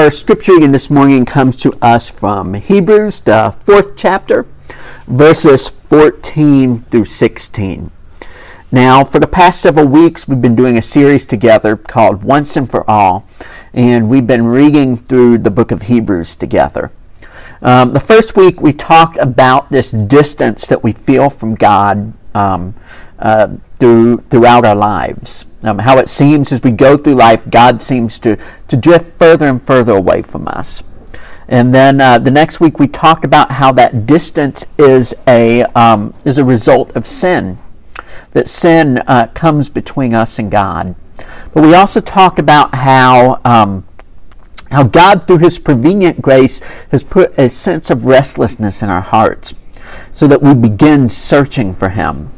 Our scripture reading this morning comes to us from Hebrews, the fourth chapter, verses 14 through 16. Now, for the past several weeks, we've been doing a series together called Once and for All, and we've been reading through the book of Hebrews together. Um, the first week, we talked about this distance that we feel from God um, uh, through, throughout our lives. Um, how it seems as we go through life, God seems to, to drift further and further away from us. And then uh, the next week we talked about how that distance is a, um, is a result of sin, that sin uh, comes between us and God. But we also talked about how, um, how God, through His prevenient grace, has put a sense of restlessness in our hearts so that we begin searching for Him.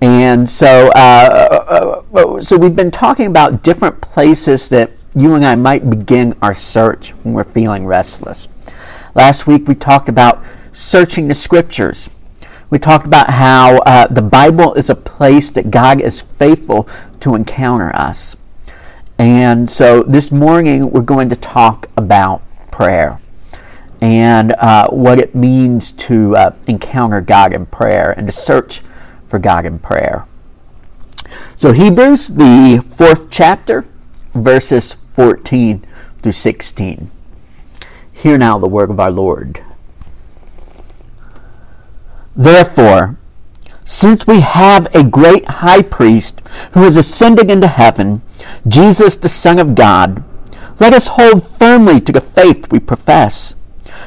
And so, uh, uh, uh, so we've been talking about different places that you and I might begin our search when we're feeling restless. Last week we talked about searching the scriptures. We talked about how uh, the Bible is a place that God is faithful to encounter us. And so this morning we're going to talk about prayer and uh, what it means to uh, encounter God in prayer and to search for God in prayer. So, Hebrews, the fourth chapter, verses 14 through 16. Hear now the word of our Lord. Therefore, since we have a great high priest who is ascending into heaven, Jesus the Son of God, let us hold firmly to the faith we profess.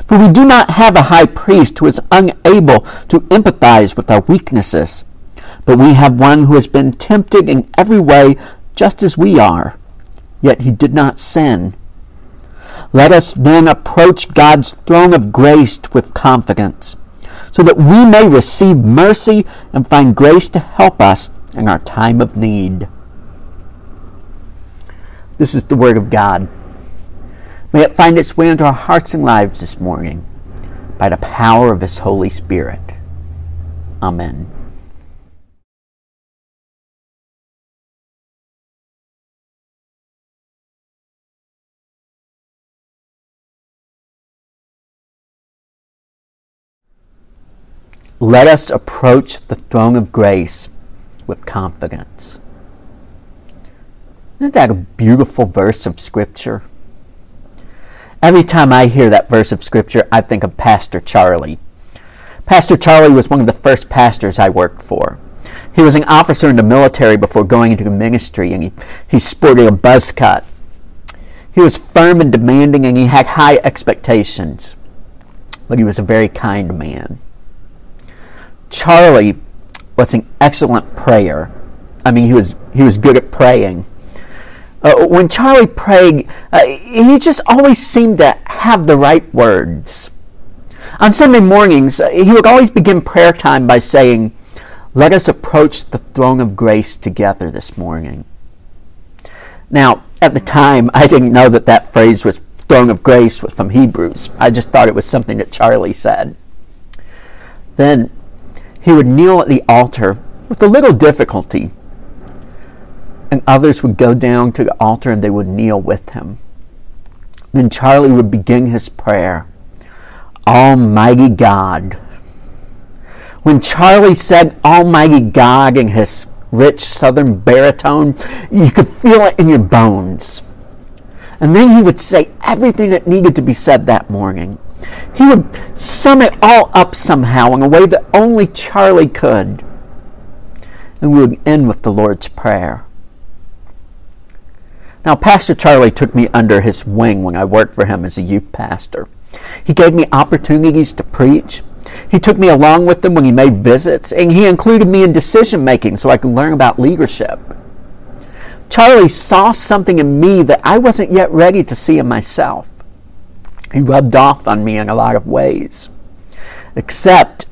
For we do not have a high priest who is unable to empathize with our weaknesses but we have one who has been tempted in every way just as we are, yet he did not sin. Let us then approach God's throne of grace with confidence, so that we may receive mercy and find grace to help us in our time of need. This is the Word of God. May it find its way into our hearts and lives this morning by the power of His Holy Spirit. Amen. Let us approach the throne of grace with confidence. Isn't that a beautiful verse of Scripture? Every time I hear that verse of Scripture, I think of Pastor Charlie. Pastor Charlie was one of the first pastors I worked for. He was an officer in the military before going into the ministry, and he, he sported a buzz cut. He was firm and demanding, and he had high expectations, but he was a very kind man. Charlie was an excellent prayer. I mean, he was he was good at praying. Uh, when Charlie prayed, uh, he just always seemed to have the right words. On Sunday mornings, uh, he would always begin prayer time by saying, "Let us approach the throne of grace together this morning." Now, at the time, I didn't know that that phrase was throne of grace was from Hebrews. I just thought it was something that Charlie said. Then he would kneel at the altar with a little difficulty, and others would go down to the altar and they would kneel with him. Then Charlie would begin his prayer Almighty God. When Charlie said Almighty God in his rich southern baritone, you could feel it in your bones. And then he would say everything that needed to be said that morning. He would sum it all up somehow in a way that only Charlie could. And we would end with the Lord's Prayer. Now, Pastor Charlie took me under his wing when I worked for him as a youth pastor. He gave me opportunities to preach. He took me along with him when he made visits, and he included me in decision making so I could learn about leadership. Charlie saw something in me that I wasn't yet ready to see in myself. He rubbed off on me in a lot of ways, except,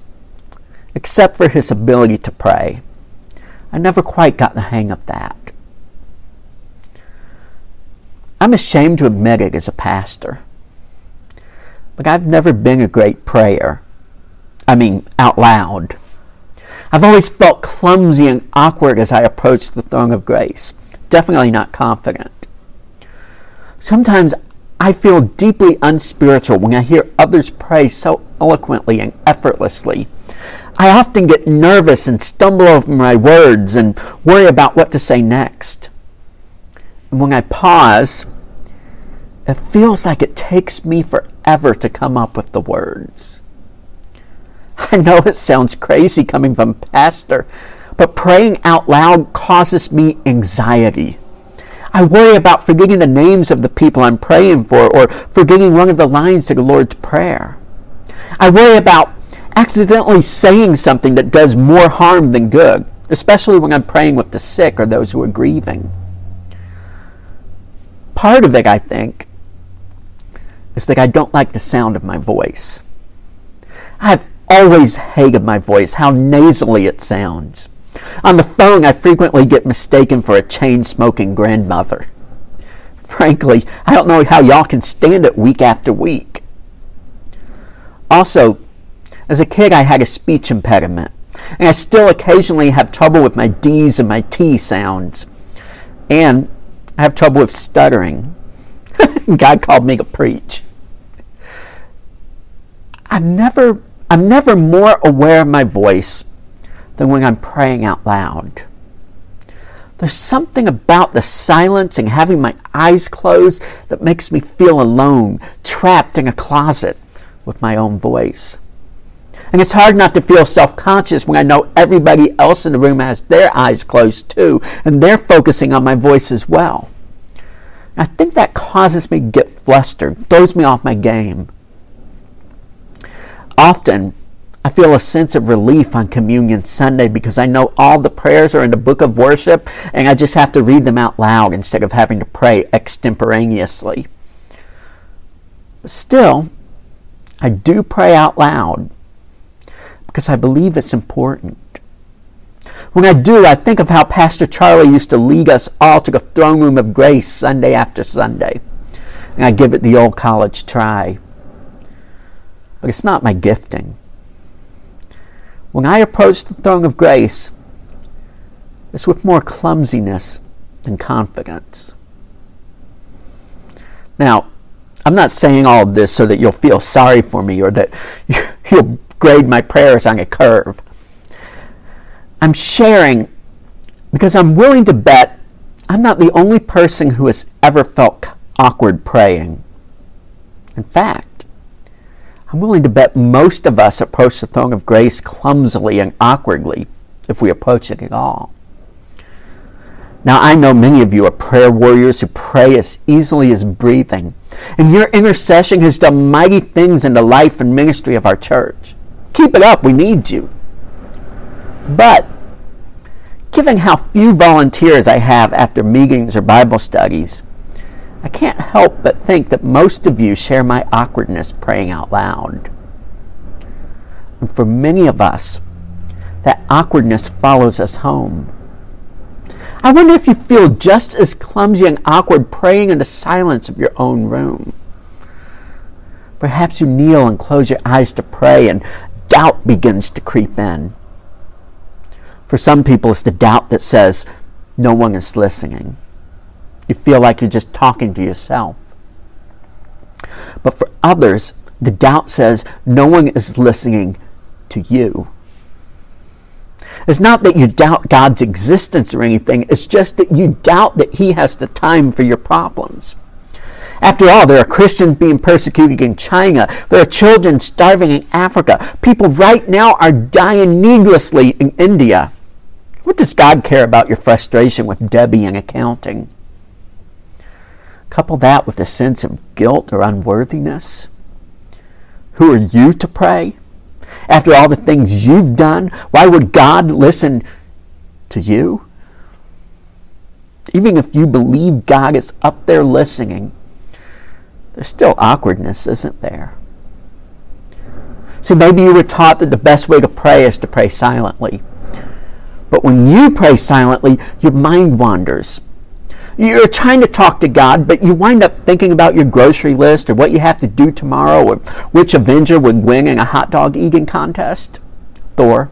except for his ability to pray. I never quite got the hang of that. I'm ashamed to admit it as a pastor, but I've never been a great prayer. I mean, out loud. I've always felt clumsy and awkward as I approached the throne of grace. Definitely not confident. Sometimes I feel deeply unspiritual when I hear others pray so eloquently and effortlessly. I often get nervous and stumble over my words and worry about what to say next. And when I pause, it feels like it takes me forever to come up with the words. I know it sounds crazy coming from a pastor, but praying out loud causes me anxiety. I worry about forgetting the names of the people I'm praying for or forgetting one of the lines to the Lord's Prayer. I worry about accidentally saying something that does more harm than good, especially when I'm praying with the sick or those who are grieving. Part of it, I think, is that I don't like the sound of my voice. I've always hated my voice, how nasally it sounds. On the phone, I frequently get mistaken for a chain smoking grandmother. Frankly, I don't know how y'all can stand it week after week. Also, as a kid, I had a speech impediment, and I still occasionally have trouble with my D's and my T sounds. And I have trouble with stuttering. God called me to preach. I've never, I'm never more aware of my voice than when I'm praying out loud. There's something about the silence and having my eyes closed that makes me feel alone, trapped in a closet with my own voice. And it's hard not to feel self conscious when I know everybody else in the room has their eyes closed too, and they're focusing on my voice as well. I think that causes me to get flustered, throws me off my game. Often, I feel a sense of relief on Communion Sunday because I know all the prayers are in the book of worship and I just have to read them out loud instead of having to pray extemporaneously. But still, I do pray out loud because I believe it's important. When I do, I think of how Pastor Charlie used to lead us all to the throne room of grace Sunday after Sunday. And I give it the old college try. But it's not my gifting. When I approach the throne of grace, it's with more clumsiness and confidence. Now, I'm not saying all of this so that you'll feel sorry for me or that you'll grade my prayers on a curve. I'm sharing because I'm willing to bet I'm not the only person who has ever felt awkward praying. In fact, I'm willing to bet most of us approach the throne of grace clumsily and awkwardly, if we approach it at all. Now, I know many of you are prayer warriors who pray as easily as breathing, and your intercession has done mighty things in the life and ministry of our church. Keep it up, we need you. But, given how few volunteers I have after meetings or Bible studies, I can't help but think that most of you share my awkwardness praying out loud. And for many of us, that awkwardness follows us home. I wonder if you feel just as clumsy and awkward praying in the silence of your own room. Perhaps you kneel and close your eyes to pray, and doubt begins to creep in. For some people, it's the doubt that says, No one is listening. You feel like you're just talking to yourself. But for others, the doubt says no one is listening to you. It's not that you doubt God's existence or anything, it's just that you doubt that He has the time for your problems. After all, there are Christians being persecuted in China. There are children starving in Africa. People right now are dying needlessly in India. What does God care about your frustration with Debbie in accounting? Couple that with a sense of guilt or unworthiness. Who are you to pray? After all the things you've done, why would God listen to you? Even if you believe God is up there listening, there's still awkwardness, isn't there? See, maybe you were taught that the best way to pray is to pray silently. But when you pray silently, your mind wanders you're trying to talk to God, but you wind up thinking about your grocery list or what you have to do tomorrow or which Avenger would win in a hot dog eating contest. Thor.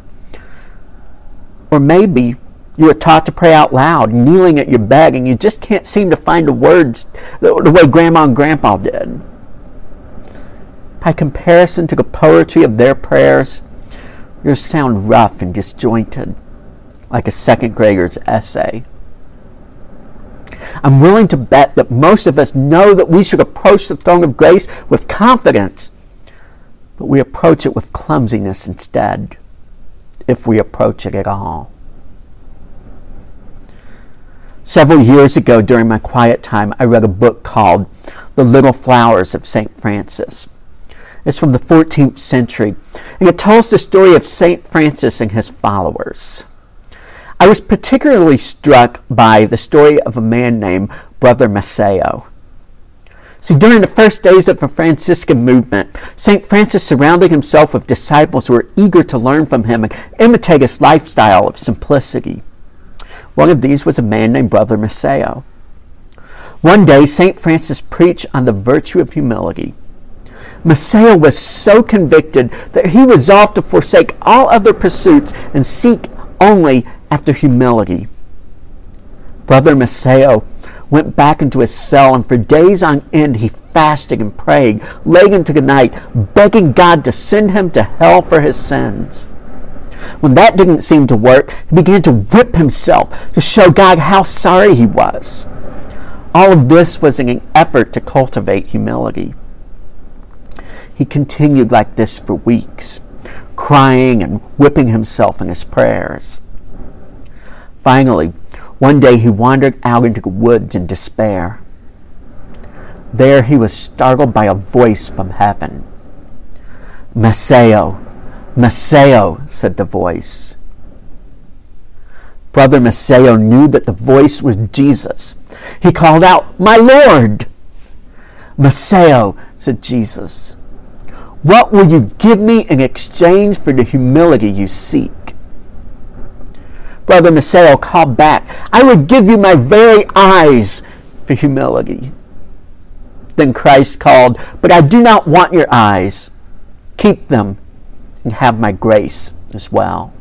Or maybe You were taught to pray out loud, kneeling at your bed, and you just can't seem to find the words the, way Grandma and Grandpa did. By comparison to the poetry of their prayers, yours sound rough and disjointed, like a second grader's essay. I'm willing to bet that most of us know that we should approach the throne of grace with confidence, but we approach it with clumsiness instead, if we approach it at all. Several years ago, during my quiet time, I read a book called The Little Flowers of St. Francis. It's from the 14th century, and it tells the story of St. Francis and his followers. I was particularly struck by the story of a man named Brother Masseo. See, during the first days of the Franciscan movement, St. Francis surrounded himself with disciples who were eager to learn from him and imitate his lifestyle of simplicity. One of these was a man named Brother Masseo. One day, St. Francis preached on the virtue of humility. Masseo was so convicted that he resolved to forsake all other pursuits and seek only after humility. Brother Masseo went back into his cell, and for days on end he fasted and prayed, late into the night, begging God to send him to hell for his sins. When that didn't seem to work, he began to whip himself to show God how sorry he was. All of this was in an effort to cultivate humility. He continued like this for weeks, crying and whipping himself in his prayers. Finally, one day he wandered out into the woods in despair. There he was startled by a voice from heaven. Masseo, Masseo, said the voice. Brother Masseo knew that the voice was Jesus. He called out, My Lord! Masseo, said Jesus, what will you give me in exchange for the humility you seek? Brother Masseo called back, I would give you my very eyes for humility. Then Christ called, But I do not want your eyes. Keep them and have my grace as well.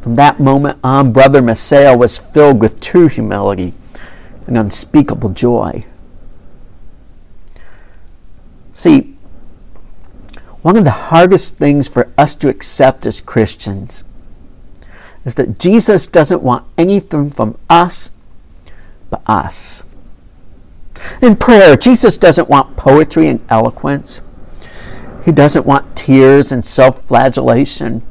From that moment on, Brother Masseo was filled with true humility and unspeakable joy. See, one of the hardest things for us to accept as Christians is that Jesus doesn't want anything from us but us. In prayer, Jesus doesn't want poetry and eloquence. He doesn't want tears and self flagellation.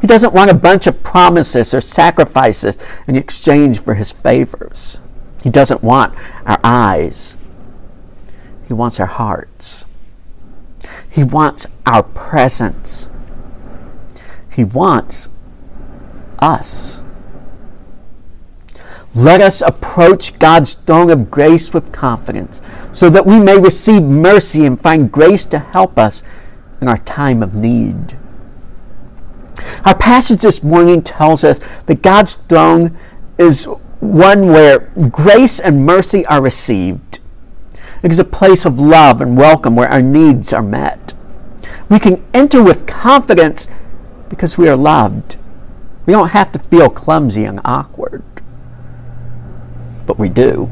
He doesn't want a bunch of promises or sacrifices in exchange for his favors. He doesn't want our eyes. He wants our hearts. He wants our presence. He wants us. Let us approach God's throne of grace with confidence so that we may receive mercy and find grace to help us in our time of need. Our passage this morning tells us that God's throne is one where grace and mercy are received. It is a place of love and welcome where our needs are met. We can enter with confidence because we are loved. We don't have to feel clumsy and awkward, but we do.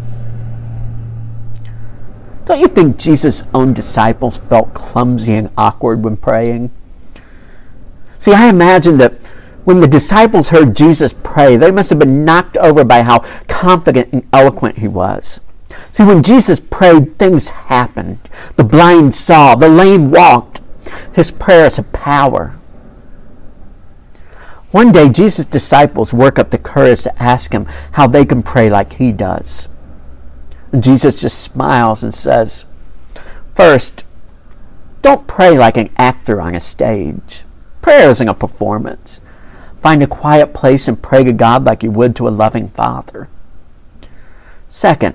Don't you think Jesus' own disciples felt clumsy and awkward when praying? See, I imagine that when the disciples heard Jesus pray, they must have been knocked over by how confident and eloquent he was. See, when Jesus prayed, things happened. The blind saw, the lame walked. His prayers have power. One day, Jesus' disciples work up the courage to ask him how they can pray like he does. And Jesus just smiles and says, First, don't pray like an actor on a stage. Prayer isn't a performance. Find a quiet place and pray to God like you would to a loving father. Second,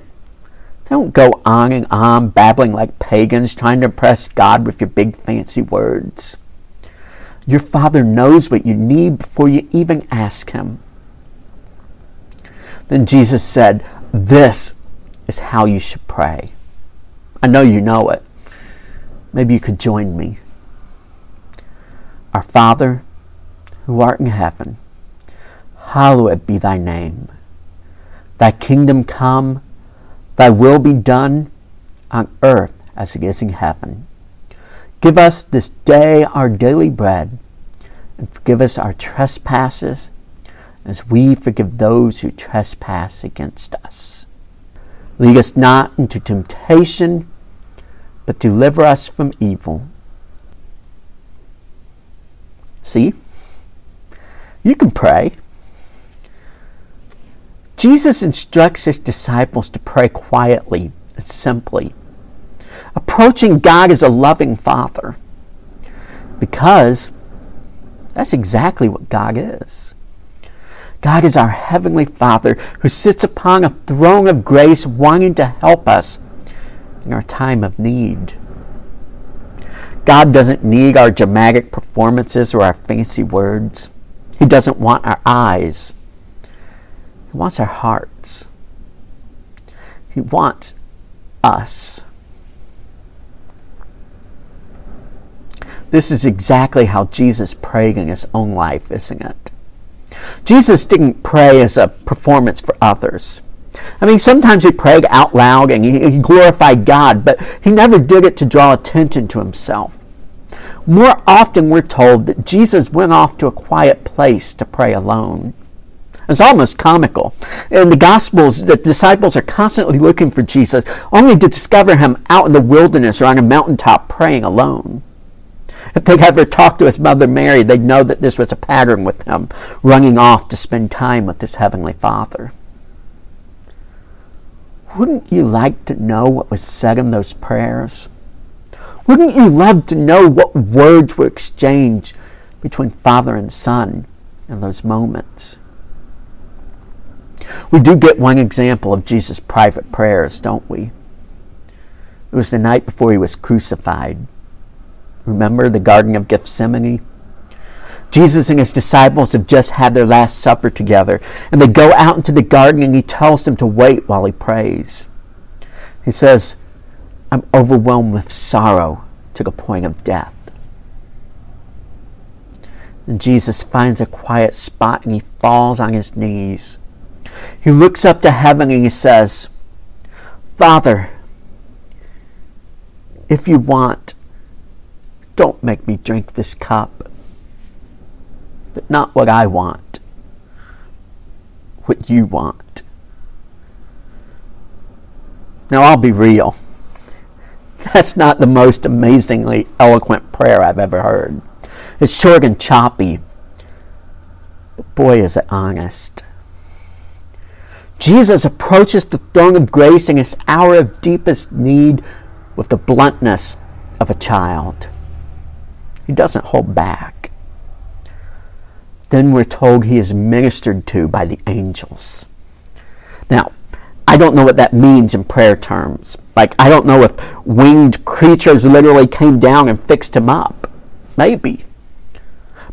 don't go on and on babbling like pagans trying to impress God with your big fancy words. Your Father knows what you need before you even ask Him. Then Jesus said, This is how you should pray. I know you know it. Maybe you could join me. Our Father, who art in heaven, hallowed be thy name. Thy kingdom come, thy will be done on earth as it is in heaven. Give us this day our daily bread, and forgive us our trespasses, as we forgive those who trespass against us. Lead us not into temptation, but deliver us from evil. See? You can pray. Jesus instructs his disciples to pray quietly and simply, approaching God as a loving Father, because that's exactly what God is. God is our Heavenly Father who sits upon a throne of grace wanting to help us in our time of need. God doesn't need our dramatic performances or our fancy words. He doesn't want our eyes. He wants our hearts. He wants us. This is exactly how Jesus prayed in his own life, isn't it? Jesus didn't pray as a performance for others. I mean, sometimes he prayed out loud and he, glorified God, but he never did it to draw attention to himself. More often, we're told that Jesus went off to a quiet place to pray alone. It's almost comical. In the Gospels, the disciples are constantly looking for Jesus, only to discover him out in the wilderness or on a mountaintop praying alone. If they'd ever talked to his mother Mary, they'd know that this was a pattern with him, running off to spend time with his heavenly Father. Wouldn't you like to know what was said in those prayers? Wouldn't you love to know what words were exchanged between father and son in those moments? We do get one example of Jesus' private prayers, don't we? It was the night before he was crucified. Remember the Garden of Gethsemane? Jesus and his disciples have just had their Last Supper together, and they go out into the garden and he tells them to wait while he prays. He says, I'm overwhelmed with sorrow to the point of death. And Jesus finds a quiet spot and he falls on his knees. He looks up to heaven and he says, Father, if you want, don't make me drink this cup, but not what I want, what you want. Now, I'll be real. That's not the most amazingly eloquent prayer I've ever heard. It's short and choppy, but boy, is it honest. Jesus approaches the throne of grace in his hour of deepest need with the bluntness of a child. He doesn't hold back. Then we're told he is ministered to by the angels. Now, I don't know what that means in prayer terms. Like, I don't know if winged creatures literally came down and fixed him up. Maybe.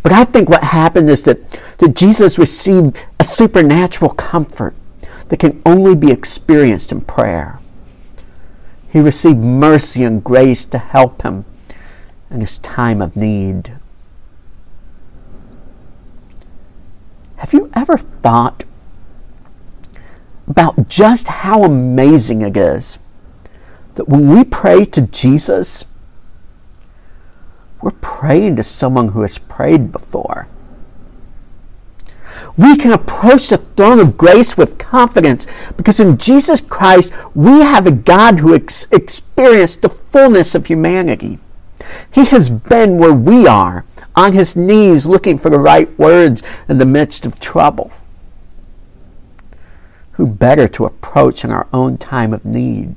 But I think what happened is that, that Jesus received a supernatural comfort that can only be experienced in prayer. He received mercy and grace to help him in his time of need. Have you ever thought about just how amazing it is that when we pray to Jesus, we're praying to someone who has prayed before. We can approach the throne of grace with confidence because in Jesus Christ we have a God who ex- experienced the fullness of humanity. He has been where we are, on his knees looking for the right words in the midst of trouble. Who better to approach in our own time of need?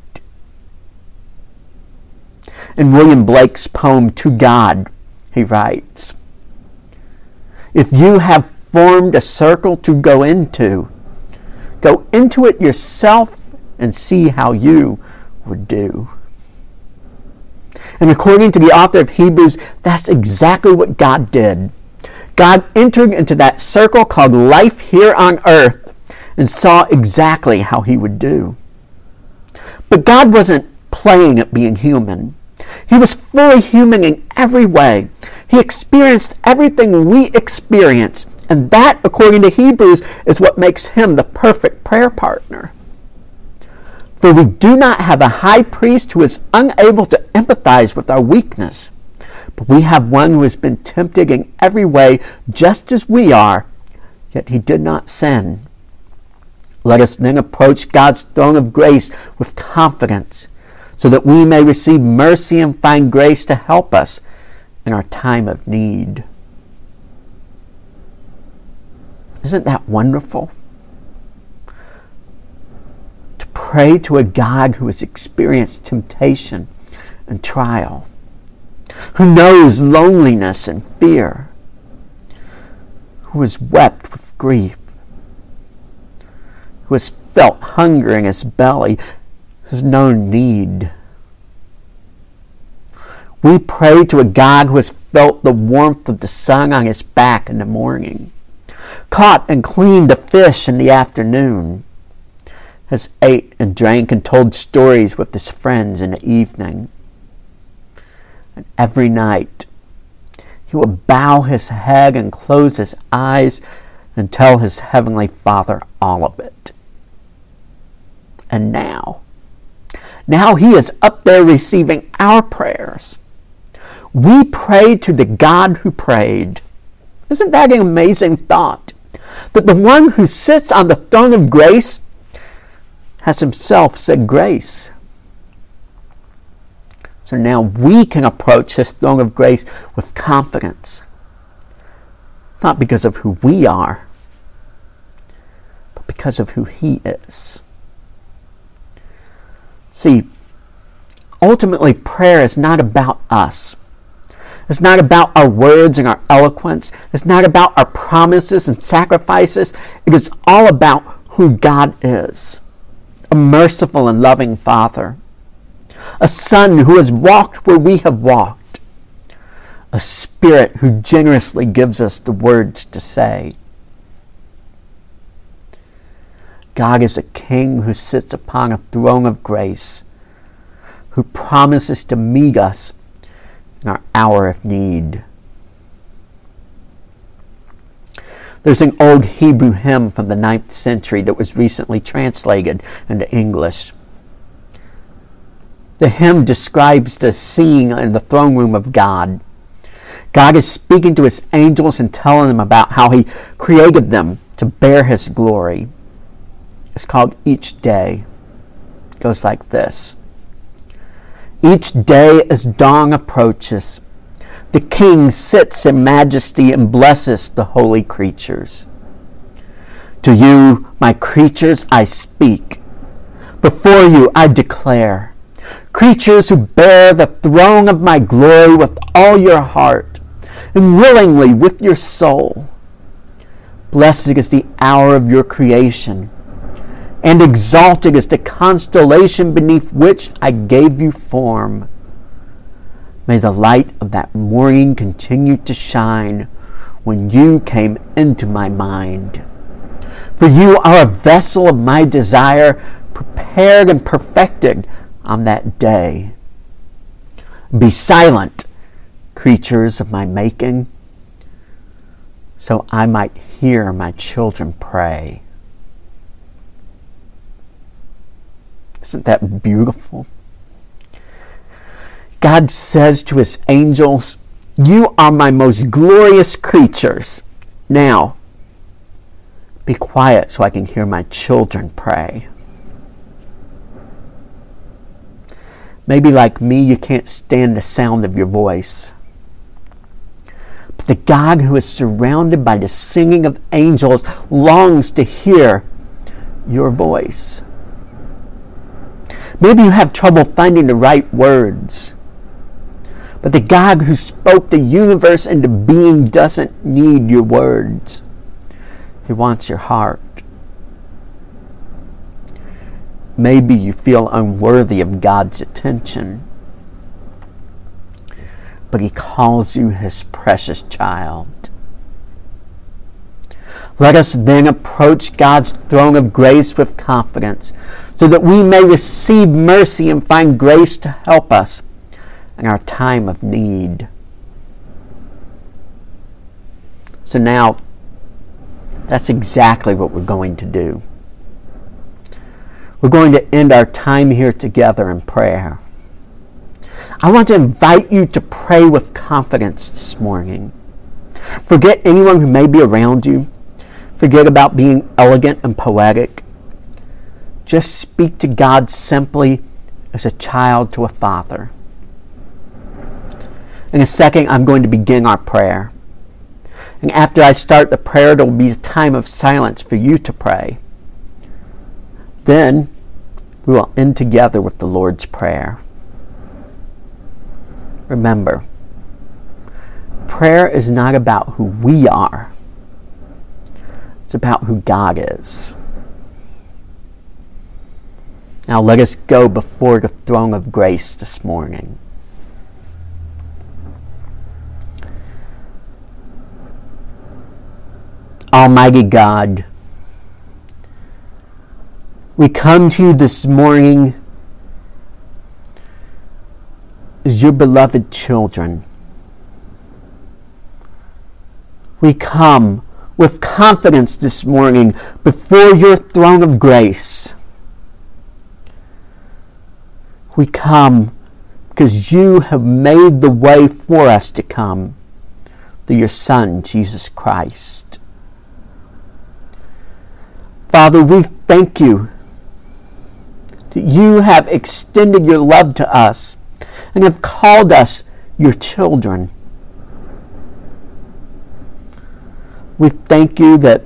In William Blake's poem, To God, he writes If you have formed a circle to go into, go into it yourself and see how you would do. And according to the author of Hebrews, that's exactly what God did. God entered into that circle called life here on earth and saw exactly how he would do. But God wasn't playing at being human. He was fully human in every way. He experienced everything we experience, And that, according to Hebrews, is what makes him the perfect prayer partner. For we do not have a high priest who is unable to empathize with our weakness, but we have one who has been tempted in every way just as we are, yet he did not sin. Let us then approach God's throne of grace with confidence so that we may receive mercy and find grace to help us in our time of need. Isn't that wonderful? To pray to a God who has experienced temptation and trial, who knows loneliness and fear, who has wept with grief, who has felt hunger in his belly, who has known need. We pray to a God who has felt the warmth of the sun on his back in the morning, caught and cleaned the fish in the afternoon, has ate and drank and told stories with his friends in the evening. And every night he will bow his head and close his eyes and tell his heavenly Father all of it. And now, now he is up there receiving our prayers. We pray to the God who prayed. Isn't that an amazing thought? That the one who sits on the throne of grace has himself said grace. So now we can approach this throne of grace with confidence. Not because of who we are, but because of who he is. See, ultimately, prayer is not about us. It's not about our words and our eloquence. It's not about our promises and sacrifices. It is all about who God is a merciful and loving Father, a Son who has walked where we have walked, a Spirit who generously gives us the words to say. God is a king who sits upon a throne of grace, who promises to meet us in our hour of need. There's an old Hebrew hymn from the ninth century that was recently translated into English. The hymn describes the scene in the throne room of God. God is speaking to his angels and telling them about how he created them to bear his glory. It's called Each Day. It goes like this Each day as dawn approaches, the king sits in majesty and blesses the holy creatures. To you, my creatures, I speak. Before you, I declare. Creatures who bear the throne of my glory with all your heart and willingly with your soul. Blessed is the hour of your creation and exalted is the constellation beneath which I gave you form. May the light of that morning continue to shine when you came into my mind. For you are a vessel of my desire, prepared and perfected on that day. Be silent, creatures of my making, so I might hear my children pray. Isn't that beautiful? God says to his angels, You are my most glorious creatures. Now, be quiet so I can hear my children pray. Maybe, like me, you can't stand the sound of your voice. But the God who is surrounded by the singing of angels longs to hear your voice. Maybe you have trouble finding the right words. But the God who spoke the universe into being doesn't need your words. He wants your heart. Maybe you feel unworthy of God's attention. But He calls you His precious child. Let us then approach God's throne of grace with confidence so that we may receive mercy and find grace to help us in our time of need. So now, That's exactly what we're going to do. We're going to end our time here together in prayer. I want to invite you to pray with confidence this morning. Forget anyone who may be around you. Forget about being elegant and poetic. Just speak to God simply as a child to a father. In a second, I'm going to begin our prayer. And after I start the prayer, there will be a time of silence for you to pray. Then we will end together with the Lord's Prayer. Remember, prayer is not about who we are, it's about who God is. Now let us go before the throne of grace this morning. Almighty God, we come to you this morning as your beloved children. We come with confidence this morning before your throne of grace. We come because you have made the way for us to come through your Son, Jesus Christ. Father, we thank you that you have extended your love to us and have called us your children. We thank you that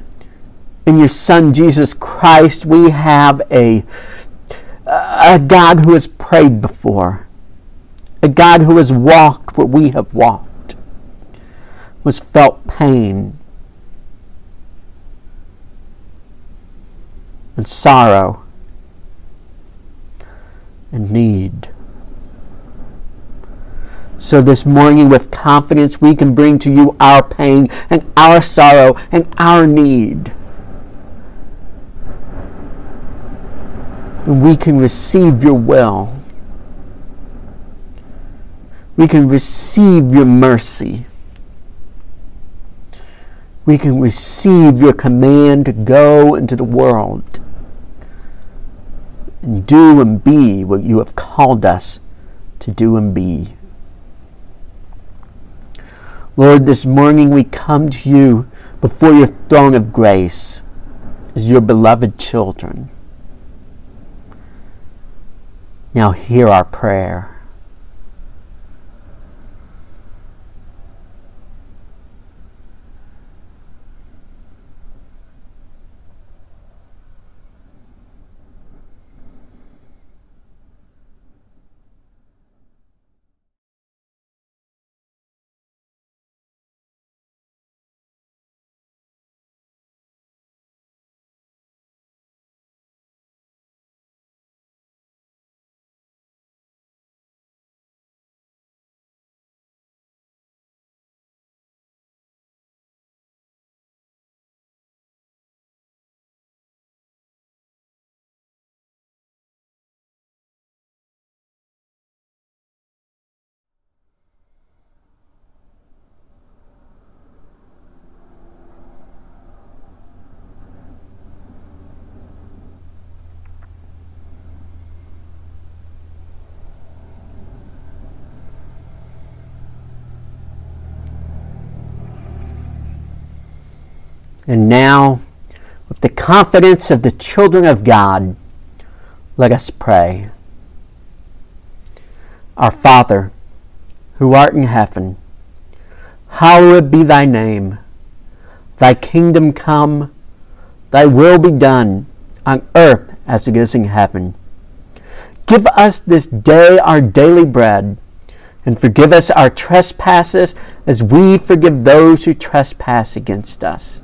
in your Son Jesus Christ we have a, a God who has prayed before, a God who has walked where we have walked, who has felt pain, and sorrow and need. So this morning, with confidence, we can bring to you our pain and our sorrow and our need. And we can receive your will. We can receive your mercy we can receive your command to go into the world and do and be what you have called us to do and be. Lord, this morning we come to you before your throne of grace as your beloved children. Now hear our prayer. And now, with the confidence of the children of God, let us pray. Our Father, who art in heaven, hallowed be thy name. Thy kingdom come, thy will be done, on earth as it is in heaven. Give us this day our daily bread, and forgive us our trespasses as we forgive those who trespass against us